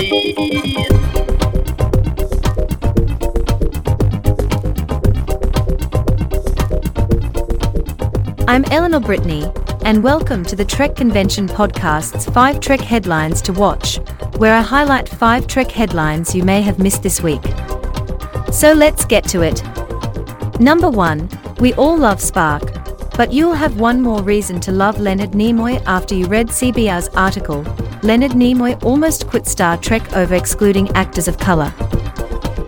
I'm Eleanor Brittany, and welcome to the Trek Convention Podcast's 5 Trek Headlines to Watch, where I highlight 5 Trek headlines you may have missed this week. So let's get to it. Number 1 We all love Spock, but you'll have one more reason to love Leonard Nimoy after you read CBR's article Leonard Nimoy almost quit Star Trek over excluding actors of color.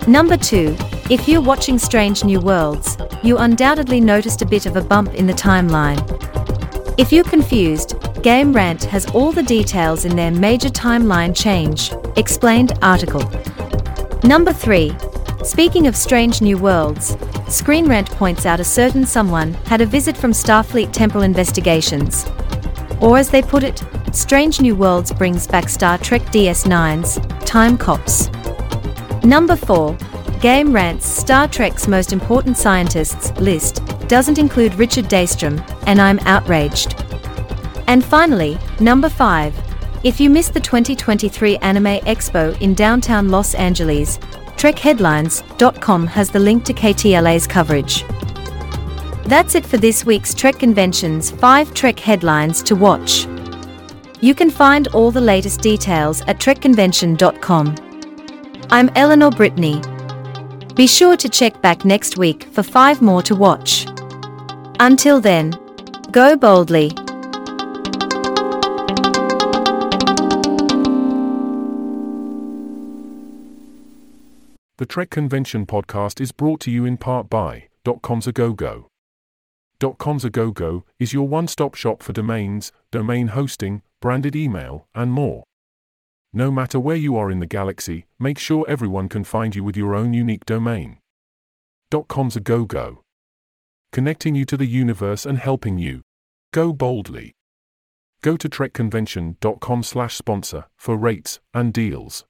Number 2 If you're watching Strange New Worlds, you undoubtedly noticed a bit of a bump in the timeline. If you're confused, Game Rant has all the details in their major timeline change, explained article. Number 3. Speaking of strange new worlds, Screen Rant points out a certain someone had a visit from Starfleet Temporal Investigations. Or as they put it, Strange New Worlds brings back Star Trek DS9's Time Cops. Number 4. Game Rant's Star Trek's most important scientists list doesn't include Richard Daystrom, and I'm outraged. And finally, number 5. If you missed the 2023 Anime Expo in downtown Los Angeles, TrekHeadlines.com has the link to KTLA's coverage. That's it for this week's Trek Convention's 5 Trek headlines to watch. You can find all the latest details at TrekConvention.com. I'm Eleanor Brittany. Be sure to check back next week for five more to watch. Until then, go boldly. The Trek Convention podcast is brought to you in part by .com's a is your one-stop shop for domains, domain hosting, branded email, and more. No matter where you are in the galaxy, make sure everyone can find you with your own unique domain. .com's a go-go. Connecting you to the universe and helping you. Go boldly. Go to trekconvention.com slash sponsor for rates and deals.